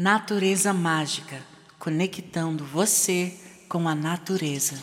Natureza mágica, conectando você com a natureza.